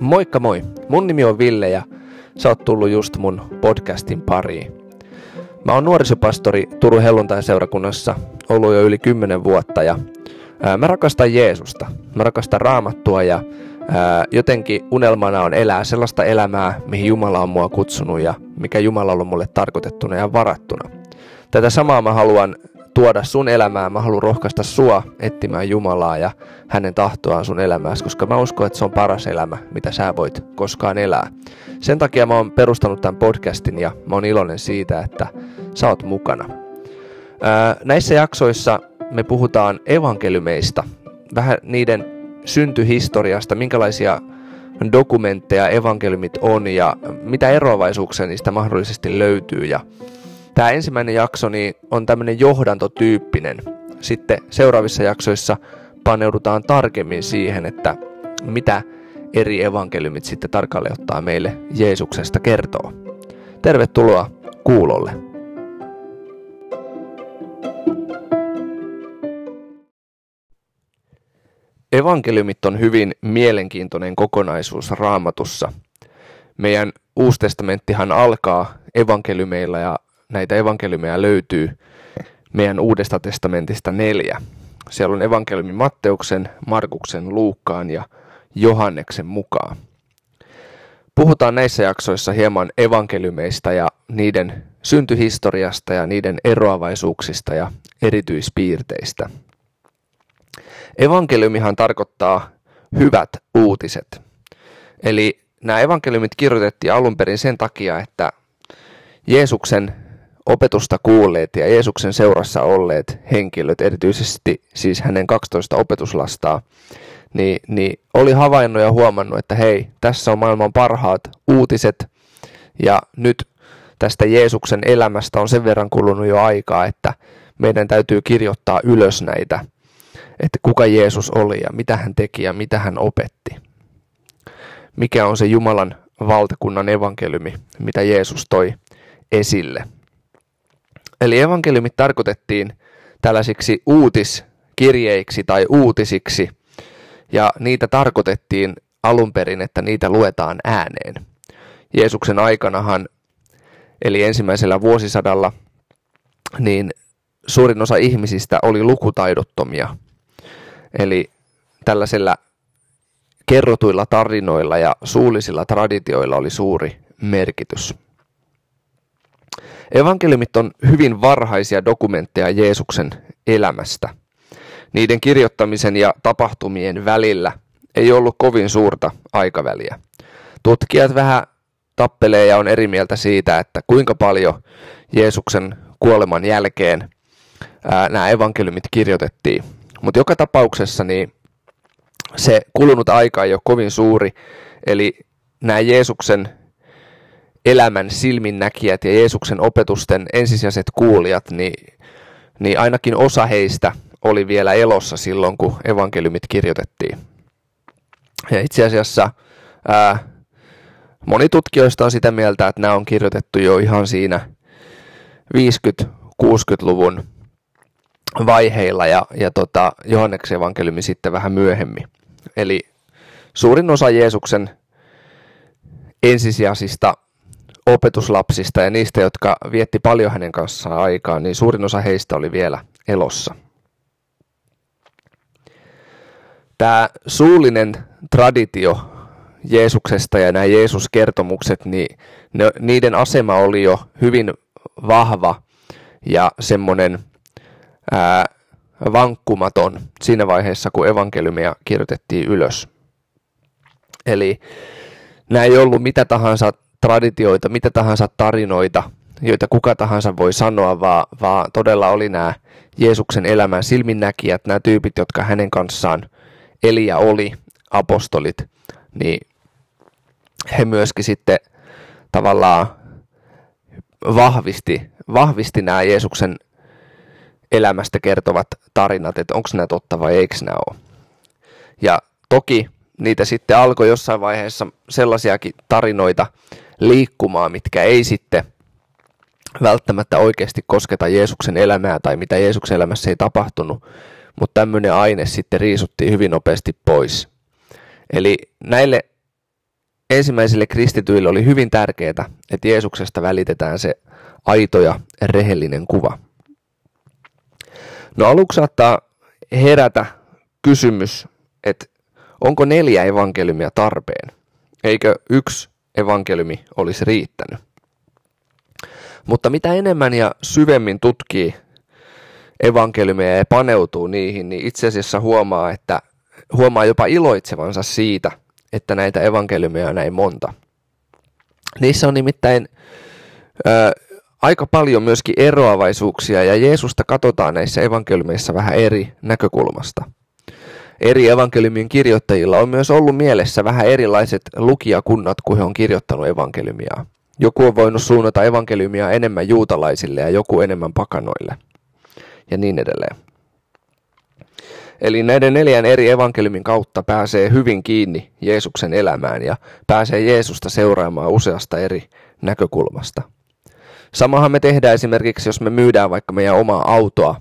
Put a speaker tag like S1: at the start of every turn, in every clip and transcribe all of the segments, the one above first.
S1: Moikka moi! Mun nimi on Ville ja sä oot tullut just mun podcastin pariin. Mä oon nuorisopastori Turun helluntai-seurakunnassa ollut jo yli 10 vuotta ja ää, mä rakastan Jeesusta. Mä rakastan raamattua ja ää, jotenkin unelmana on elää sellaista elämää, mihin Jumala on mua kutsunut ja mikä Jumala on mulle tarkoitettuna ja varattuna. Tätä samaa mä haluan tuoda sun elämään. Mä haluan rohkaista sua etsimään Jumalaa ja hänen tahtoaan sun elämääsi, koska mä uskon, että se on paras elämä, mitä sä voit koskaan elää. Sen takia mä oon perustanut tämän podcastin ja mä oon iloinen siitä, että sä oot mukana. Ää, näissä jaksoissa me puhutaan evankeliumeista, vähän niiden syntyhistoriasta, minkälaisia dokumentteja evankeliumit on ja mitä eroavaisuuksia niistä mahdollisesti löytyy ja Tämä ensimmäinen jakso niin on tämmöinen johdantotyyppinen. Sitten seuraavissa jaksoissa paneudutaan tarkemmin siihen, että mitä eri evankeliumit sitten tarkalleen ottaa meille Jeesuksesta kertoo. Tervetuloa kuulolle. Evankeliumit on hyvin mielenkiintoinen kokonaisuus raamatussa. Meidän Uustestamenttihan alkaa evankeliumeilla ja näitä evankeliumeja löytyy meidän Uudesta testamentista neljä. Siellä on evankeliumi Matteuksen, Markuksen, Luukkaan ja Johanneksen mukaan. Puhutaan näissä jaksoissa hieman evankeliumeista ja niiden syntyhistoriasta ja niiden eroavaisuuksista ja erityispiirteistä. Evankeliumihan tarkoittaa hyvät uutiset. Eli nämä evankeliumit kirjoitettiin alun perin sen takia, että Jeesuksen opetusta kuulleet ja Jeesuksen seurassa olleet henkilöt, erityisesti siis hänen 12 opetuslastaa, niin, niin oli havainnut ja huomannut, että hei, tässä on maailman parhaat uutiset ja nyt tästä Jeesuksen elämästä on sen verran kulunut jo aikaa, että meidän täytyy kirjoittaa ylös näitä, että kuka Jeesus oli ja mitä hän teki ja mitä hän opetti. Mikä on se Jumalan valtakunnan evankeliumi, mitä Jeesus toi esille. Eli evankeliumit tarkoitettiin tällaisiksi uutiskirjeiksi tai uutisiksi, ja niitä tarkoitettiin alun perin, että niitä luetaan ääneen. Jeesuksen aikanahan, eli ensimmäisellä vuosisadalla, niin suurin osa ihmisistä oli lukutaidottomia. Eli tällaisilla kerrotuilla tarinoilla ja suullisilla traditioilla oli suuri merkitys. Evankeliumit on hyvin varhaisia dokumentteja Jeesuksen elämästä. Niiden kirjoittamisen ja tapahtumien välillä ei ollut kovin suurta aikaväliä. Tutkijat vähän tappelee ja on eri mieltä siitä, että kuinka paljon Jeesuksen kuoleman jälkeen ää, nämä evankeliumit kirjoitettiin. Mutta joka tapauksessa niin se kulunut aika ei ole kovin suuri, eli nämä Jeesuksen elämän silminnäkijät ja Jeesuksen opetusten ensisijaiset kuulijat, niin, niin ainakin osa heistä oli vielä elossa silloin, kun evankeliumit kirjoitettiin. Ja itse asiassa ää, moni tutkijoista on sitä mieltä, että nämä on kirjoitettu jo ihan siinä 50-60-luvun vaiheilla ja, ja tota, Johanneksen evankeliumi sitten vähän myöhemmin. Eli suurin osa Jeesuksen ensisijaisista opetuslapsista ja niistä, jotka vietti paljon hänen kanssaan aikaa, niin suurin osa heistä oli vielä elossa. Tämä suullinen traditio Jeesuksesta ja nämä Jeesus-kertomukset, niin ne, niiden asema oli jo hyvin vahva ja semmoinen ää, vankkumaton siinä vaiheessa, kun evankeliumia kirjoitettiin ylös. Eli nämä ei ollut mitä tahansa traditioita, mitä tahansa tarinoita, joita kuka tahansa voi sanoa, vaan, vaan todella oli nämä Jeesuksen elämän silminnäkijät, nämä tyypit, jotka hänen kanssaan eli ja oli, apostolit, niin he myöskin sitten tavallaan vahvisti, vahvisti nämä Jeesuksen elämästä kertovat tarinat, että onko nämä totta vai eikö nämä ole. Ja toki niitä sitten alkoi jossain vaiheessa sellaisiakin tarinoita liikkumaan, mitkä ei sitten välttämättä oikeasti kosketa Jeesuksen elämää tai mitä Jeesuksen elämässä ei tapahtunut, mutta tämmöinen aine sitten riisuttiin hyvin nopeasti pois. Eli näille ensimmäisille kristityille oli hyvin tärkeää, että Jeesuksesta välitetään se aito ja rehellinen kuva. No aluksi saattaa herätä kysymys, että onko neljä evankeliumia tarpeen? Eikö yksi evankeliumi olisi riittänyt? Mutta mitä enemmän ja syvemmin tutkii evankeliumia ja paneutuu niihin, niin itse asiassa huomaa, että huomaa jopa iloitsevansa siitä, että näitä evankeliumia on näin monta. Niissä on nimittäin ö, aika paljon myöskin eroavaisuuksia ja Jeesusta katsotaan näissä evankeliumeissa vähän eri näkökulmasta. Eri evankeliumien kirjoittajilla on myös ollut mielessä vähän erilaiset lukijakunnat, kun he on kirjoittanut evankeliumia. Joku on voinut suunnata evankeliumia enemmän juutalaisille ja joku enemmän pakanoille. Ja niin edelleen. Eli näiden neljän eri evankeliumin kautta pääsee hyvin kiinni Jeesuksen elämään ja pääsee Jeesusta seuraamaan useasta eri näkökulmasta. Samahan me tehdään esimerkiksi, jos me myydään vaikka meidän omaa autoa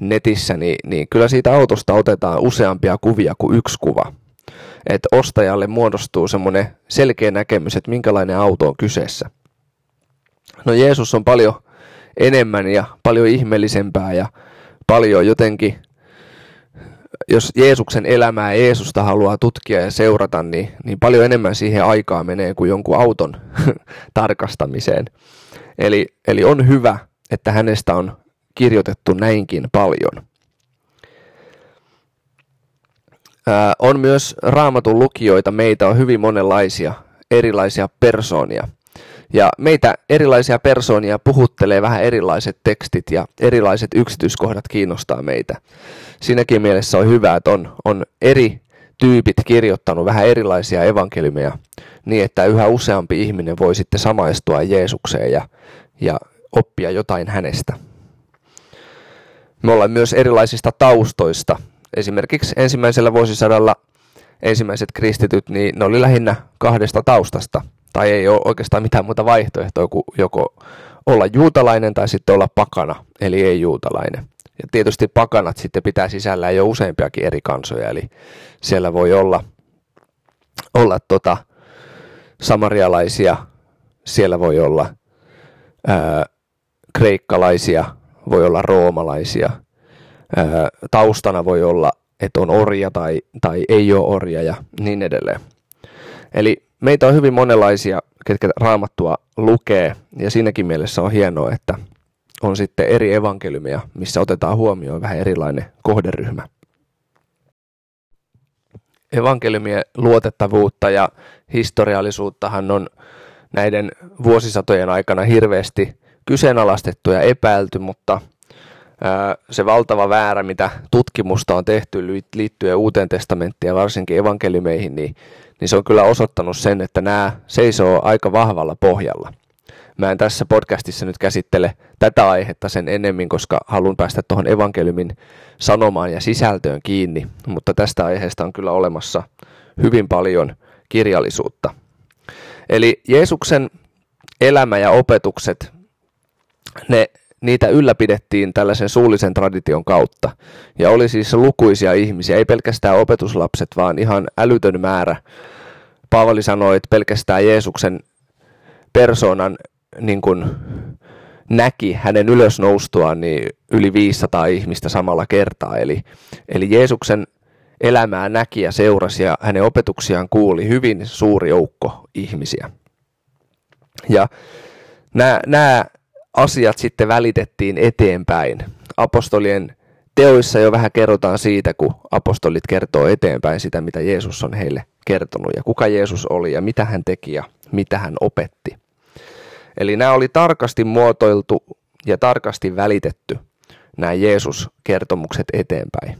S1: netissä, niin, niin kyllä siitä autosta otetaan useampia kuvia kuin yksi kuva. Että ostajalle muodostuu semmoinen selkeä näkemys, että minkälainen auto on kyseessä. No Jeesus on paljon enemmän ja paljon ihmeellisempää ja paljon jotenkin jos Jeesuksen elämää Jeesusta haluaa tutkia ja seurata, niin, niin paljon enemmän siihen aikaa menee kuin jonkun auton tarkastamiseen. Eli, eli on hyvä, että hänestä on kirjoitettu näinkin paljon. Ää, on myös raamatun lukijoita, meitä on hyvin monenlaisia erilaisia persoonia. Ja meitä erilaisia persoonia puhuttelee vähän erilaiset tekstit ja erilaiset yksityiskohdat kiinnostaa meitä. Siinäkin mielessä on hyvä, että on, on eri tyypit kirjoittanut vähän erilaisia evankeliumeja niin, että yhä useampi ihminen voi sitten samaistua Jeesukseen ja, ja oppia jotain hänestä. Me ollaan myös erilaisista taustoista. Esimerkiksi ensimmäisellä vuosisadalla ensimmäiset kristityt, niin ne oli lähinnä kahdesta taustasta. Tai ei ole oikeastaan mitään muuta vaihtoehtoa kuin joko olla juutalainen tai sitten olla pakana, eli ei juutalainen. Ja tietysti pakanat sitten pitää sisällään jo useampiakin eri kansoja, eli siellä voi olla, olla tota, samarialaisia, siellä voi olla ää, kreikkalaisia, voi olla roomalaisia, ää, taustana voi olla, että on orja tai, tai ei ole orja ja niin edelleen. Eli meitä on hyvin monenlaisia, ketkä raamattua lukee, ja siinäkin mielessä on hienoa, että on sitten eri evankeliumia, missä otetaan huomioon vähän erilainen kohderyhmä. Evankeliumien luotettavuutta ja historiallisuuttahan on näiden vuosisatojen aikana hirveästi kyseenalaistettu ja epäilty, mutta se valtava väärä, mitä tutkimusta on tehty liittyen uuteen testamenttiin ja varsinkin evankeliumeihin, niin, niin se on kyllä osoittanut sen, että nämä seisoo aika vahvalla pohjalla. Mä en tässä podcastissa nyt käsittele tätä aihetta sen enemmän, koska haluan päästä tuohon evankeliumin sanomaan ja sisältöön kiinni, mutta tästä aiheesta on kyllä olemassa hyvin paljon kirjallisuutta. Eli Jeesuksen elämä ja opetukset, ne, niitä ylläpidettiin tällaisen suullisen tradition kautta. Ja oli siis lukuisia ihmisiä, ei pelkästään opetuslapset, vaan ihan älytön määrä. Paavali sanoi, että pelkästään Jeesuksen persoonan niin kuin näki hänen ylösnoustuaan niin yli 500 ihmistä samalla kertaa. Eli, eli Jeesuksen elämää näki ja seurasi ja hänen opetuksiaan kuuli hyvin suuri joukko ihmisiä. Ja nämä, nämä asiat sitten välitettiin eteenpäin. Apostolien teoissa jo vähän kerrotaan siitä, kun apostolit kertoo eteenpäin sitä, mitä Jeesus on heille kertonut ja kuka Jeesus oli ja mitä hän teki ja mitä hän opetti. Eli nämä oli tarkasti muotoiltu ja tarkasti välitetty nämä Jeesus-kertomukset eteenpäin.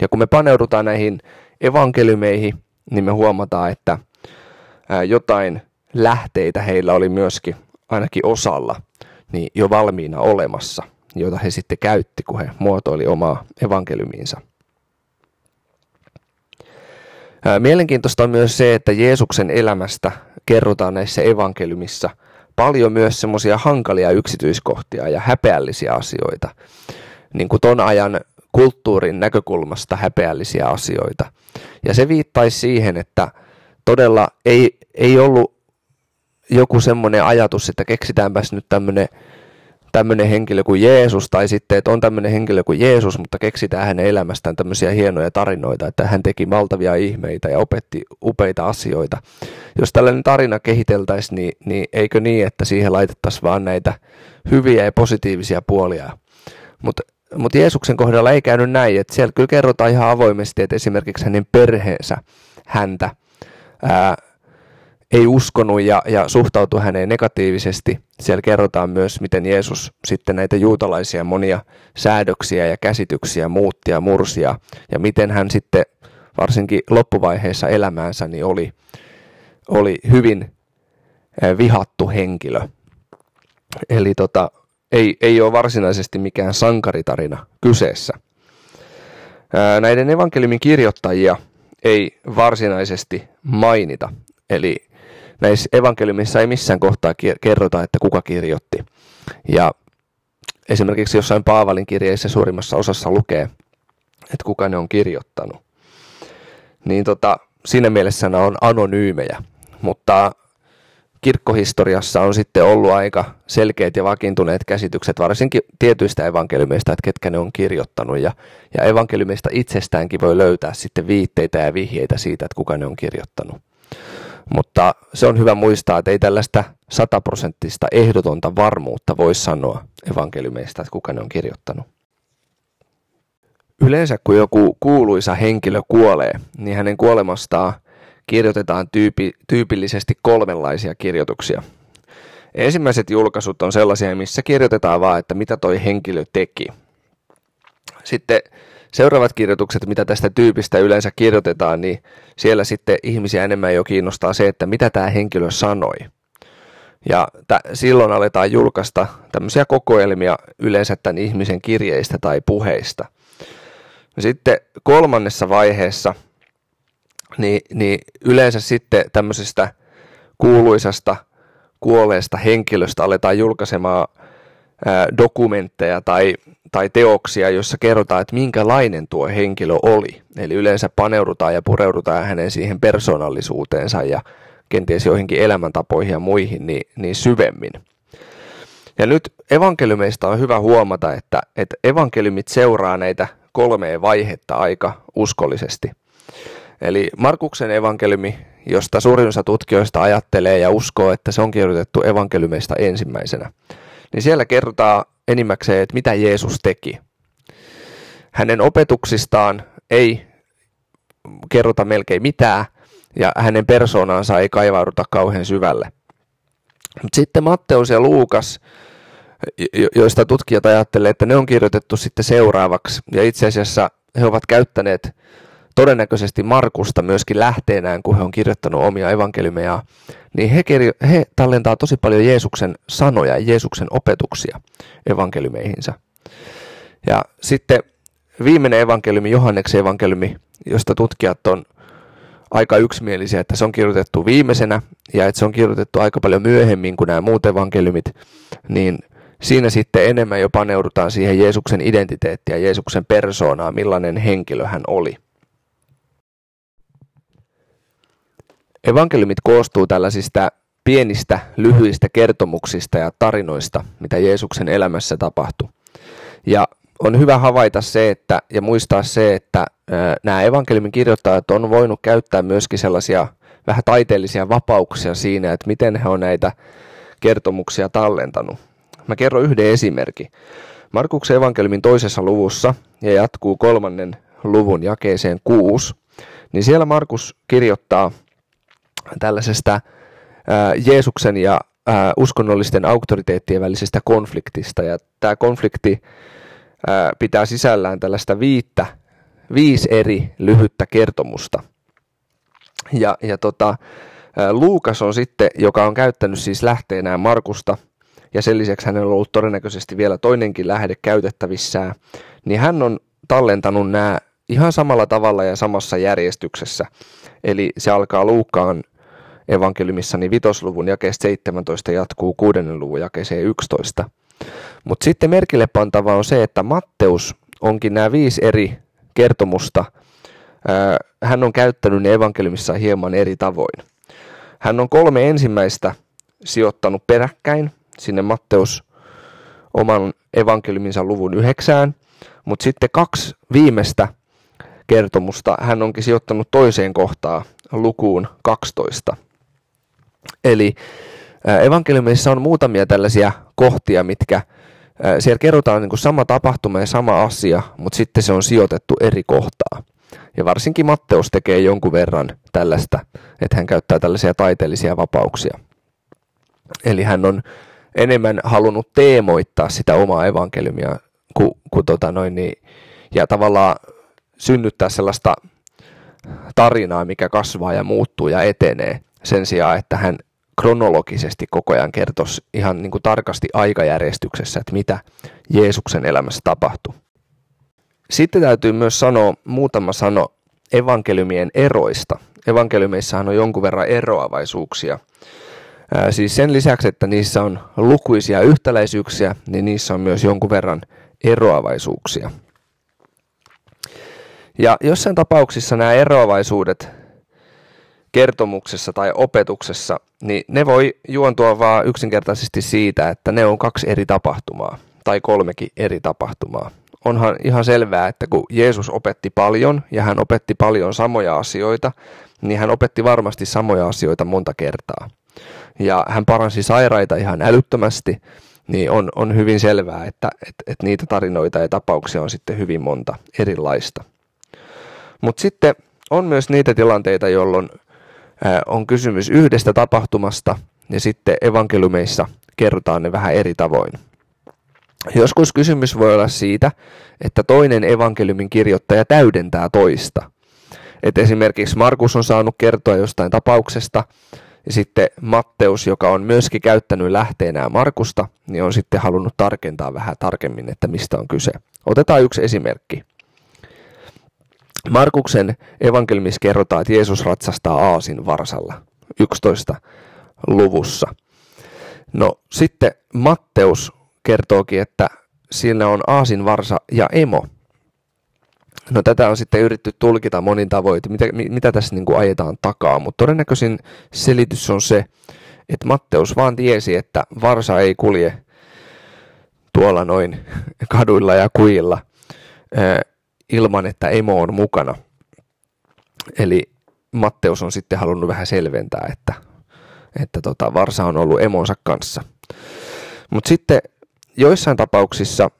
S1: Ja kun me paneudutaan näihin evankeliumeihin, niin me huomataan, että jotain lähteitä heillä oli myöskin ainakin osalla niin jo valmiina olemassa, joita he sitten käytti, kun he muotoili omaa evankeliumiinsa. Mielenkiintoista on myös se, että Jeesuksen elämästä kerrotaan näissä evankeliumissa paljon myös semmoisia hankalia yksityiskohtia ja häpeällisiä asioita, niin kuin ton ajan kulttuurin näkökulmasta häpeällisiä asioita. Ja se viittaisi siihen, että todella ei, ei ollut joku semmoinen ajatus, että keksitäänpäs nyt tämmöinen tämmöinen henkilö kuin Jeesus, tai sitten, että on tämmöinen henkilö kuin Jeesus, mutta keksitään hänen elämästään tämmöisiä hienoja tarinoita, että hän teki valtavia ihmeitä ja opetti upeita asioita. Jos tällainen tarina kehiteltäisiin, niin, niin eikö niin, että siihen laitettaisiin vaan näitä hyviä ja positiivisia puolia. Mutta mutta Jeesuksen kohdalla ei käynyt näin, että siellä kyllä kerrotaan ihan avoimesti, että esimerkiksi hänen perheensä häntä ää, ei uskonut ja, ja suhtautui häneen negatiivisesti. Siellä kerrotaan myös, miten Jeesus sitten näitä juutalaisia monia säädöksiä ja käsityksiä muutti ja mursia, ja miten hän sitten varsinkin loppuvaiheessa elämäänsä niin oli, oli hyvin vihattu henkilö. Eli tota, ei, ei ole varsinaisesti mikään sankaritarina kyseessä. Näiden evankeliumin kirjoittajia ei varsinaisesti mainita, eli näissä evankeliumissa ei missään kohtaa kerrota, että kuka kirjoitti. Ja esimerkiksi jossain Paavalin kirjeissä suurimmassa osassa lukee, että kuka ne on kirjoittanut. Niin tota, siinä mielessä ne on anonyymejä, mutta kirkkohistoriassa on sitten ollut aika selkeät ja vakiintuneet käsitykset, varsinkin tietyistä evankeliumeista, että ketkä ne on kirjoittanut. Ja, ja evankeliumeista itsestäänkin voi löytää sitten viitteitä ja vihjeitä siitä, että kuka ne on kirjoittanut. Mutta se on hyvä muistaa, että ei tällaista sataprosenttista ehdotonta varmuutta voi sanoa evankeliumeista, että kuka ne on kirjoittanut. Yleensä kun joku kuuluisa henkilö kuolee, niin hänen kuolemastaan kirjoitetaan tyypi, tyypillisesti kolmenlaisia kirjoituksia. Ensimmäiset julkaisut on sellaisia, missä kirjoitetaan vaan, että mitä toi henkilö teki. Sitten seuraavat kirjoitukset, mitä tästä tyypistä yleensä kirjoitetaan, niin siellä sitten ihmisiä enemmän jo kiinnostaa se, että mitä tämä henkilö sanoi. Ja t- silloin aletaan julkaista tämmöisiä kokoelmia yleensä tämän ihmisen kirjeistä tai puheista. Sitten kolmannessa vaiheessa niin, niin yleensä sitten tämmöisestä kuuluisasta kuolleesta henkilöstä aletaan julkaisemaan dokumentteja tai, tai teoksia, joissa kerrotaan, että minkälainen tuo henkilö oli. Eli yleensä paneudutaan ja pureudutaan hänen siihen persoonallisuuteensa ja kenties joihinkin elämäntapoihin ja muihin niin, niin syvemmin. Ja nyt evankeliumeista on hyvä huomata, että, että evankeliumit seuraa näitä kolmea vaihetta aika uskollisesti – Eli Markuksen evankeliumi, josta suurin osa tutkijoista ajattelee ja uskoo, että se on kirjoitettu evankeliumeista ensimmäisenä, niin siellä kerrotaan enimmäkseen, että mitä Jeesus teki. Hänen opetuksistaan ei kerrota melkein mitään, ja hänen persoonansa ei kaivauduta kauhean syvälle. Sitten Matteus ja Luukas, joista tutkijat ajattelee, että ne on kirjoitettu sitten seuraavaksi, ja itse asiassa he ovat käyttäneet todennäköisesti Markusta myöskin lähteenään, kun he on kirjoittanut omia evankeliumeja, niin he, kirjo- he tallentaa tosi paljon Jeesuksen sanoja ja Jeesuksen opetuksia evankeliumeihinsa. Ja sitten viimeinen evankeliumi, Johanneksen evankeliumi, josta tutkijat on aika yksimielisiä, että se on kirjoitettu viimeisenä ja että se on kirjoitettu aika paljon myöhemmin kuin nämä muut evankeliumit, niin siinä sitten enemmän jo paneudutaan siihen Jeesuksen identiteettiä, Jeesuksen persoonaa, millainen henkilö hän oli. Evankeliumit koostuu tällaisista pienistä, lyhyistä kertomuksista ja tarinoista, mitä Jeesuksen elämässä tapahtui. Ja on hyvä havaita se että, ja muistaa se, että nämä evankeliumin kirjoittajat on voinut käyttää myöskin sellaisia vähän taiteellisia vapauksia siinä, että miten he on näitä kertomuksia tallentanut. Mä kerron yhden esimerkin. Markuksen evankeliumin toisessa luvussa ja jatkuu kolmannen luvun jakeeseen kuusi, niin siellä Markus kirjoittaa tällaisesta Jeesuksen ja uskonnollisten auktoriteettien välisestä konfliktista. Ja tämä konflikti pitää sisällään tällaista viittä, viisi eri lyhyttä kertomusta. Ja, ja tota, Luukas on sitten, joka on käyttänyt siis lähteenään Markusta, ja sen lisäksi hänellä on ollut todennäköisesti vielä toinenkin lähde käytettävissään, niin hän on tallentanut nämä ihan samalla tavalla ja samassa järjestyksessä. Eli se alkaa Luukkaan evankeliumissa, niin vitosluvun jakeesta 17 jatkuu kuudennen luvun jakeeseen 11. Mutta sitten merkille pantava on se, että Matteus onkin nämä viisi eri kertomusta. Hän on käyttänyt ne evankeliumissa hieman eri tavoin. Hän on kolme ensimmäistä sijoittanut peräkkäin sinne Matteus oman evankeliuminsa luvun yhdeksään, mutta sitten kaksi viimeistä kertomusta hän onkin sijoittanut toiseen kohtaan lukuun 12. Eli evankeliumissa on muutamia tällaisia kohtia, mitkä siellä kerrotaan niin kuin sama tapahtuma ja sama asia, mutta sitten se on sijoitettu eri kohtaa. Ja varsinkin Matteus tekee jonkun verran tällaista, että hän käyttää tällaisia taiteellisia vapauksia. Eli hän on enemmän halunnut teemoittaa sitä omaa evankeliumia kuin, kuin tota noin, niin, ja tavallaan synnyttää sellaista tarinaa, mikä kasvaa ja muuttuu ja etenee sen sijaan, että hän kronologisesti koko ajan kertoisi ihan niin kuin tarkasti aikajärjestyksessä, että mitä Jeesuksen elämässä tapahtui. Sitten täytyy myös sanoa muutama sano evankeliumien eroista. Evankeliumeissahan on jonkun verran eroavaisuuksia. Ää, siis sen lisäksi, että niissä on lukuisia yhtäläisyyksiä, niin niissä on myös jonkun verran eroavaisuuksia. Ja jossain tapauksissa nämä eroavaisuudet kertomuksessa tai opetuksessa, niin ne voi juontua vaan yksinkertaisesti siitä, että ne on kaksi eri tapahtumaa tai kolmekin eri tapahtumaa. Onhan ihan selvää, että kun Jeesus opetti paljon ja hän opetti paljon samoja asioita, niin hän opetti varmasti samoja asioita monta kertaa. Ja hän paransi sairaita ihan älyttömästi, niin on, on hyvin selvää, että, että, että niitä tarinoita ja tapauksia on sitten hyvin monta erilaista. Mutta sitten on myös niitä tilanteita, jolloin on kysymys yhdestä tapahtumasta ja sitten evankeliumeissa kerrotaan ne vähän eri tavoin. Joskus kysymys voi olla siitä, että toinen evankeliumin kirjoittaja täydentää toista. Et esimerkiksi Markus on saanut kertoa jostain tapauksesta, ja sitten Matteus, joka on myöskin käyttänyt lähteenä Markusta, niin on sitten halunnut tarkentaa vähän tarkemmin, että mistä on kyse. Otetaan yksi esimerkki. Markuksen evankelmissa kerrotaan, että Jeesus ratsastaa aasin varsalla 11 luvussa. No sitten Matteus kertookin, että siinä on aasin varsa ja emo. No tätä on sitten yritetty tulkita monin tavoin, mitä, mitä tässä niin kuin ajetaan takaa, mutta todennäköisin selitys on se, että Matteus vaan tiesi, että varsa ei kulje tuolla noin kaduilla ja kuilla ilman, että emo on mukana. Eli Matteus on sitten halunnut vähän selventää, että, että tota, Varsa on ollut emonsa kanssa. Mutta sitten joissain tapauksissa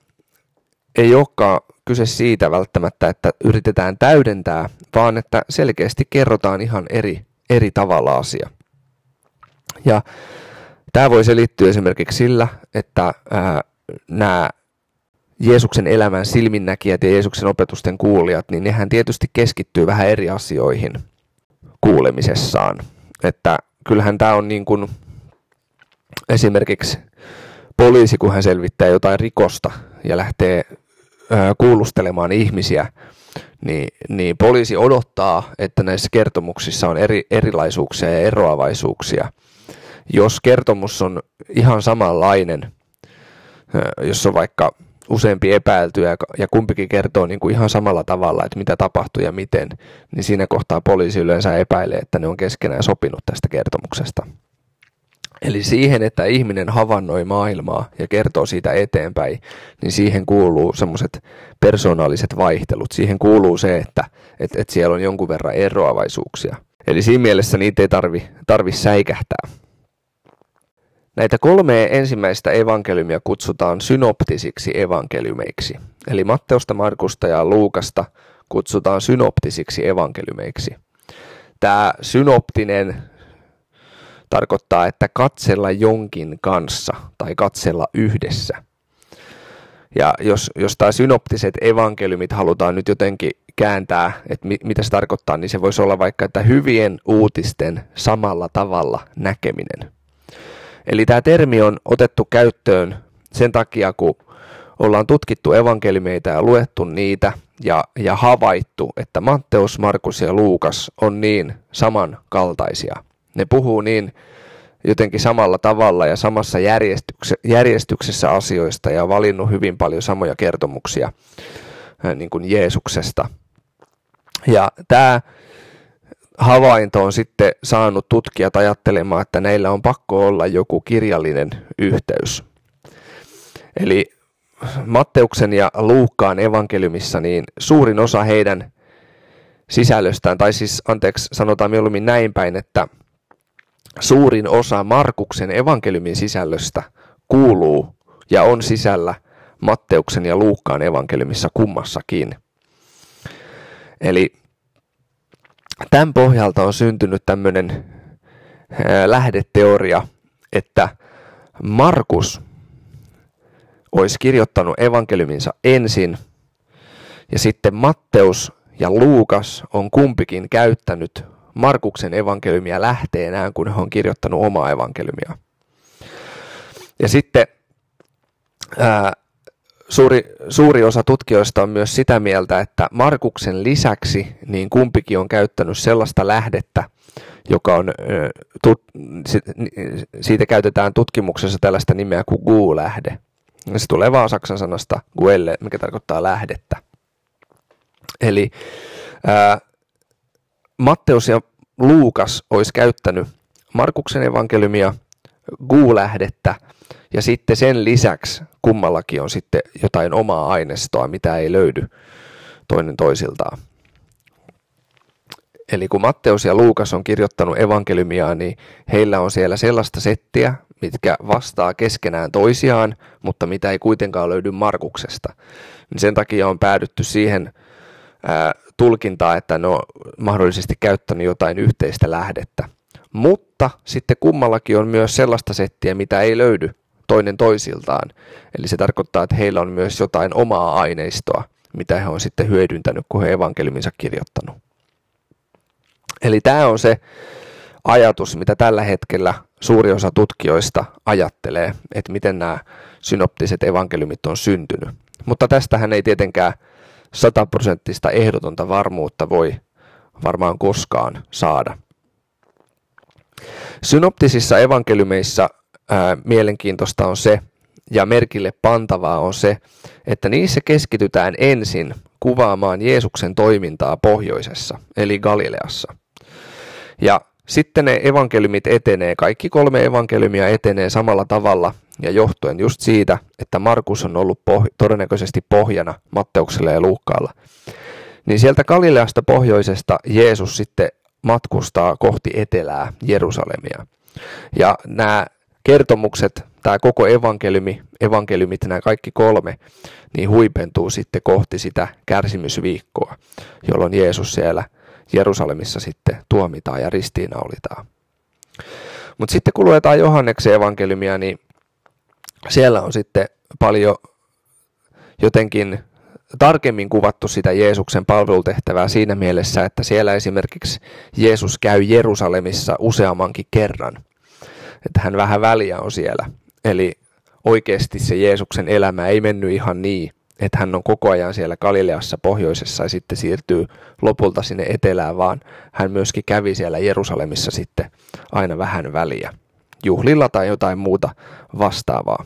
S1: ei olekaan kyse siitä välttämättä, että yritetään täydentää, vaan että selkeästi kerrotaan ihan eri, eri tavalla asia. Ja tämä voi selittyä esimerkiksi sillä, että nämä Jeesuksen elämän silminnäkijät ja Jeesuksen opetusten kuulijat, niin nehän tietysti keskittyy vähän eri asioihin kuulemisessaan. Että kyllähän tämä on niin kuin esimerkiksi poliisi, kun hän selvittää jotain rikosta ja lähtee kuulustelemaan ihmisiä, niin, niin poliisi odottaa, että näissä kertomuksissa on eri, erilaisuuksia ja eroavaisuuksia. Jos kertomus on ihan samanlainen, jos on vaikka useampi epäiltyä ja kumpikin kertoo niin kuin ihan samalla tavalla, että mitä tapahtui ja miten, niin siinä kohtaa poliisi yleensä epäilee, että ne on keskenään sopinut tästä kertomuksesta. Eli siihen, että ihminen havainnoi maailmaa ja kertoo siitä eteenpäin, niin siihen kuuluu semmoiset persoonalliset vaihtelut. Siihen kuuluu se, että et, et siellä on jonkun verran eroavaisuuksia. Eli siinä mielessä niitä ei tarvi, tarvi säikähtää. Näitä kolmea ensimmäistä evankeliumia kutsutaan synoptisiksi evankeliumeiksi. Eli Matteusta, Markusta ja Luukasta kutsutaan synoptisiksi evankeliumeiksi. Tämä synoptinen tarkoittaa, että katsella jonkin kanssa tai katsella yhdessä. Ja jos, jos tämä synoptiset evankeliumit halutaan nyt jotenkin kääntää, että mit, mitä se tarkoittaa, niin se voisi olla vaikka, että hyvien uutisten samalla tavalla näkeminen. Eli tämä termi on otettu käyttöön sen takia, kun ollaan tutkittu evankelimeita ja luettu niitä ja, ja havaittu, että Matteus, Markus ja Luukas on niin samankaltaisia. Ne puhuu niin jotenkin samalla tavalla ja samassa järjestyksessä asioista ja valinnut hyvin paljon samoja kertomuksia niin kuin Jeesuksesta. Ja tämä havainto on sitten saanut tutkijat ajattelemaan, että näillä on pakko olla joku kirjallinen yhteys. Eli Matteuksen ja Luukkaan evankeliumissa niin suurin osa heidän sisällöstään, tai siis anteeksi sanotaan mieluummin näin päin, että suurin osa Markuksen evankeliumin sisällöstä kuuluu ja on sisällä Matteuksen ja Luukkaan evankeliumissa kummassakin. Eli tämän pohjalta on syntynyt tämmöinen lähdeteoria, että Markus olisi kirjoittanut evankeliuminsa ensin, ja sitten Matteus ja Luukas on kumpikin käyttänyt Markuksen evankeliumia lähteenään, kun hän on kirjoittanut omaa evankeliumia. Ja sitten ää, suuri, suuri osa tutkijoista on myös sitä mieltä, että Markuksen lisäksi niin kumpikin on käyttänyt sellaista lähdettä, joka on, tut, siitä käytetään tutkimuksessa tällaista nimeä kuin GU-lähde. Se tulee vaan saksan sanasta Guelle, mikä tarkoittaa lähdettä. Eli ää, Matteus ja Luukas olisi käyttänyt Markuksen evankeliumia, Gu-lähdettä ja sitten sen lisäksi kummallakin on sitten jotain omaa aineistoa, mitä ei löydy toinen toisiltaan. Eli kun Matteus ja Luukas on kirjoittanut evankeliumia, niin heillä on siellä sellaista settiä, mitkä vastaa keskenään toisiaan, mutta mitä ei kuitenkaan löydy Markuksesta. Niin sen takia on päädytty siihen ää, tulkintaa, että ne on mahdollisesti käyttänyt jotain yhteistä lähdettä. Mutta sitten kummallakin on myös sellaista settiä, mitä ei löydy toinen toisiltaan. Eli se tarkoittaa, että heillä on myös jotain omaa aineistoa, mitä he on sitten hyödyntänyt, kun he evankeliuminsa kirjoittanut. Eli tämä on se ajatus, mitä tällä hetkellä suuri osa tutkijoista ajattelee, että miten nämä synoptiset evankeliumit on syntynyt. Mutta tästähän ei tietenkään sataprosenttista ehdotonta varmuutta voi varmaan koskaan saada. Synoptisissa evankeliumeissa ää, mielenkiintoista on se, ja merkille pantavaa on se, että niissä keskitytään ensin kuvaamaan Jeesuksen toimintaa pohjoisessa, eli Galileassa. Ja sitten ne evankeliumit etenee, kaikki kolme evankeliumia etenee samalla tavalla ja johtuen just siitä, että Markus on ollut poh- todennäköisesti pohjana Matteuksella ja Luukkaalla. Niin sieltä Galileasta pohjoisesta Jeesus sitten matkustaa kohti etelää Jerusalemia. Ja nämä kertomukset, tämä koko evankeliumi, evankeliumit, nämä kaikki kolme, niin huipentuu sitten kohti sitä kärsimysviikkoa, jolloin Jeesus siellä Jerusalemissa sitten tuomitaan ja ristiinaulitaan. Mutta sitten kun luetaan Johanneksen evankeliumia, niin siellä on sitten paljon jotenkin tarkemmin kuvattu sitä Jeesuksen palvelutehtävää siinä mielessä, että siellä esimerkiksi Jeesus käy Jerusalemissa useammankin kerran. Että hän vähän väliä on siellä. Eli oikeasti se Jeesuksen elämä ei mennyt ihan niin, että hän on koko ajan siellä Galileassa pohjoisessa ja sitten siirtyy lopulta sinne etelään, vaan hän myöskin kävi siellä Jerusalemissa sitten aina vähän väliä juhlilla tai jotain muuta vastaavaa.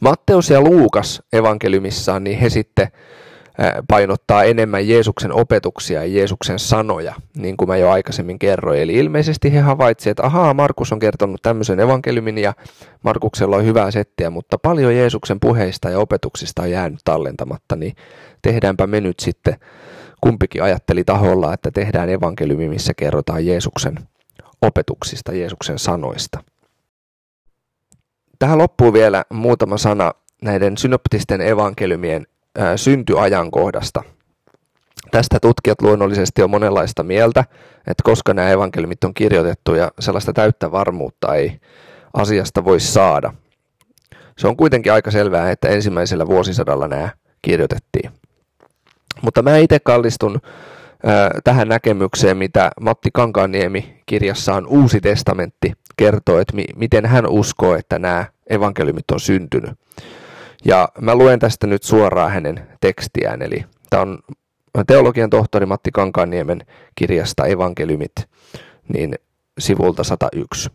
S1: Matteus ja Luukas evankeliumissaan, niin he sitten painottaa enemmän Jeesuksen opetuksia ja Jeesuksen sanoja, niin kuin mä jo aikaisemmin kerroin. Eli ilmeisesti he havaitsivat, että ahaa, Markus on kertonut tämmöisen evankeliumin ja Markuksella on hyvää settiä, mutta paljon Jeesuksen puheista ja opetuksista on jäänyt tallentamatta, niin tehdäänpä me nyt sitten, kumpikin ajatteli taholla, että tehdään evankeliumi, missä kerrotaan Jeesuksen opetuksista, Jeesuksen sanoista. Tähän loppuu vielä muutama sana näiden synoptisten evankeliumien syntyajankohdasta. Tästä tutkijat luonnollisesti on monenlaista mieltä, että koska nämä evankeliumit on kirjoitettu ja sellaista täyttä varmuutta ei asiasta voi saada. Se on kuitenkin aika selvää, että ensimmäisellä vuosisadalla nämä kirjoitettiin. Mutta mä itse kallistun tähän näkemykseen, mitä Matti Kankaaniemi kirjassaan Uusi testamentti kertoo, että mi- miten hän uskoo, että nämä evankeliumit on syntynyt. Ja mä luen tästä nyt suoraan hänen tekstiään, eli tämä on teologian tohtori Matti Kankaniemen kirjasta Evankeliumit niin sivulta 101.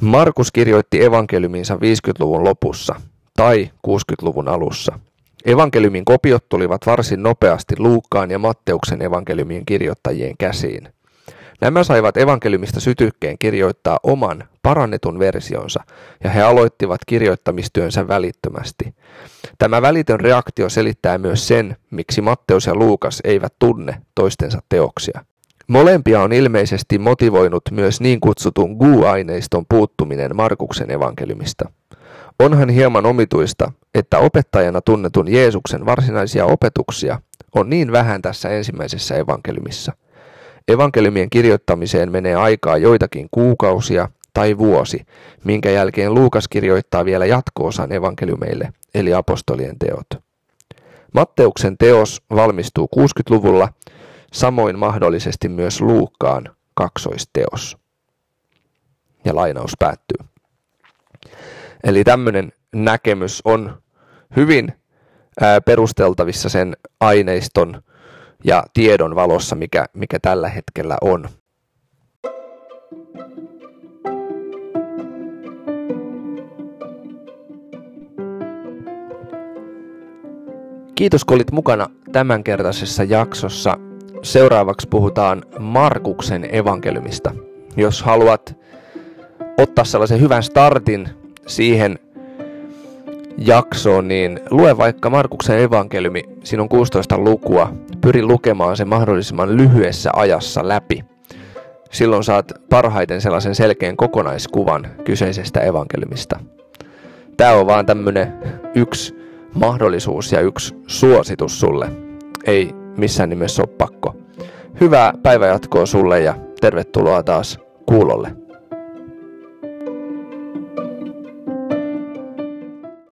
S1: Markus kirjoitti evankeliuminsa 50-luvun lopussa tai 60-luvun alussa. Evankeliumin kopiot tulivat varsin nopeasti Luukkaan ja Matteuksen evankeliumien kirjoittajien käsiin. Nämä saivat evankeliumista sytykkeen kirjoittaa oman parannetun versionsa, ja he aloittivat kirjoittamistyönsä välittömästi. Tämä välitön reaktio selittää myös sen, miksi Matteus ja Luukas eivät tunne toistensa teoksia. Molempia on ilmeisesti motivoinut myös niin kutsutun GU-aineiston puuttuminen Markuksen evankeliumista. Onhan hieman omituista, että opettajana tunnetun Jeesuksen varsinaisia opetuksia on niin vähän tässä ensimmäisessä evankeliumissa. Evankeliumien kirjoittamiseen menee aikaa joitakin kuukausia tai vuosi, minkä jälkeen Luukas kirjoittaa vielä jatkoosan evankeliumeille, eli apostolien teot. Matteuksen teos valmistuu 60-luvulla, samoin mahdollisesti myös Luukkaan kaksoisteos. Ja lainaus päättyy. Eli tämmöinen näkemys on hyvin perusteltavissa sen aineiston ja tiedon valossa, mikä, mikä tällä hetkellä on. Kiitos kun olit mukana tämänkertaisessa jaksossa. Seuraavaksi puhutaan Markuksen evankeliumista. Jos haluat ottaa sellaisen hyvän startin siihen jaksoon, niin lue vaikka Markuksen evankeliumi. Siinä on 16 lukua. Pyri lukemaan se mahdollisimman lyhyessä ajassa läpi. Silloin saat parhaiten sellaisen selkeän kokonaiskuvan kyseisestä evankeliumista. Tämä on vaan tämmönen yksi mahdollisuus ja yksi suositus sulle. Ei missään nimessä ole pakko. Hyvää päivänjatkoa sulle ja tervetuloa taas kuulolle.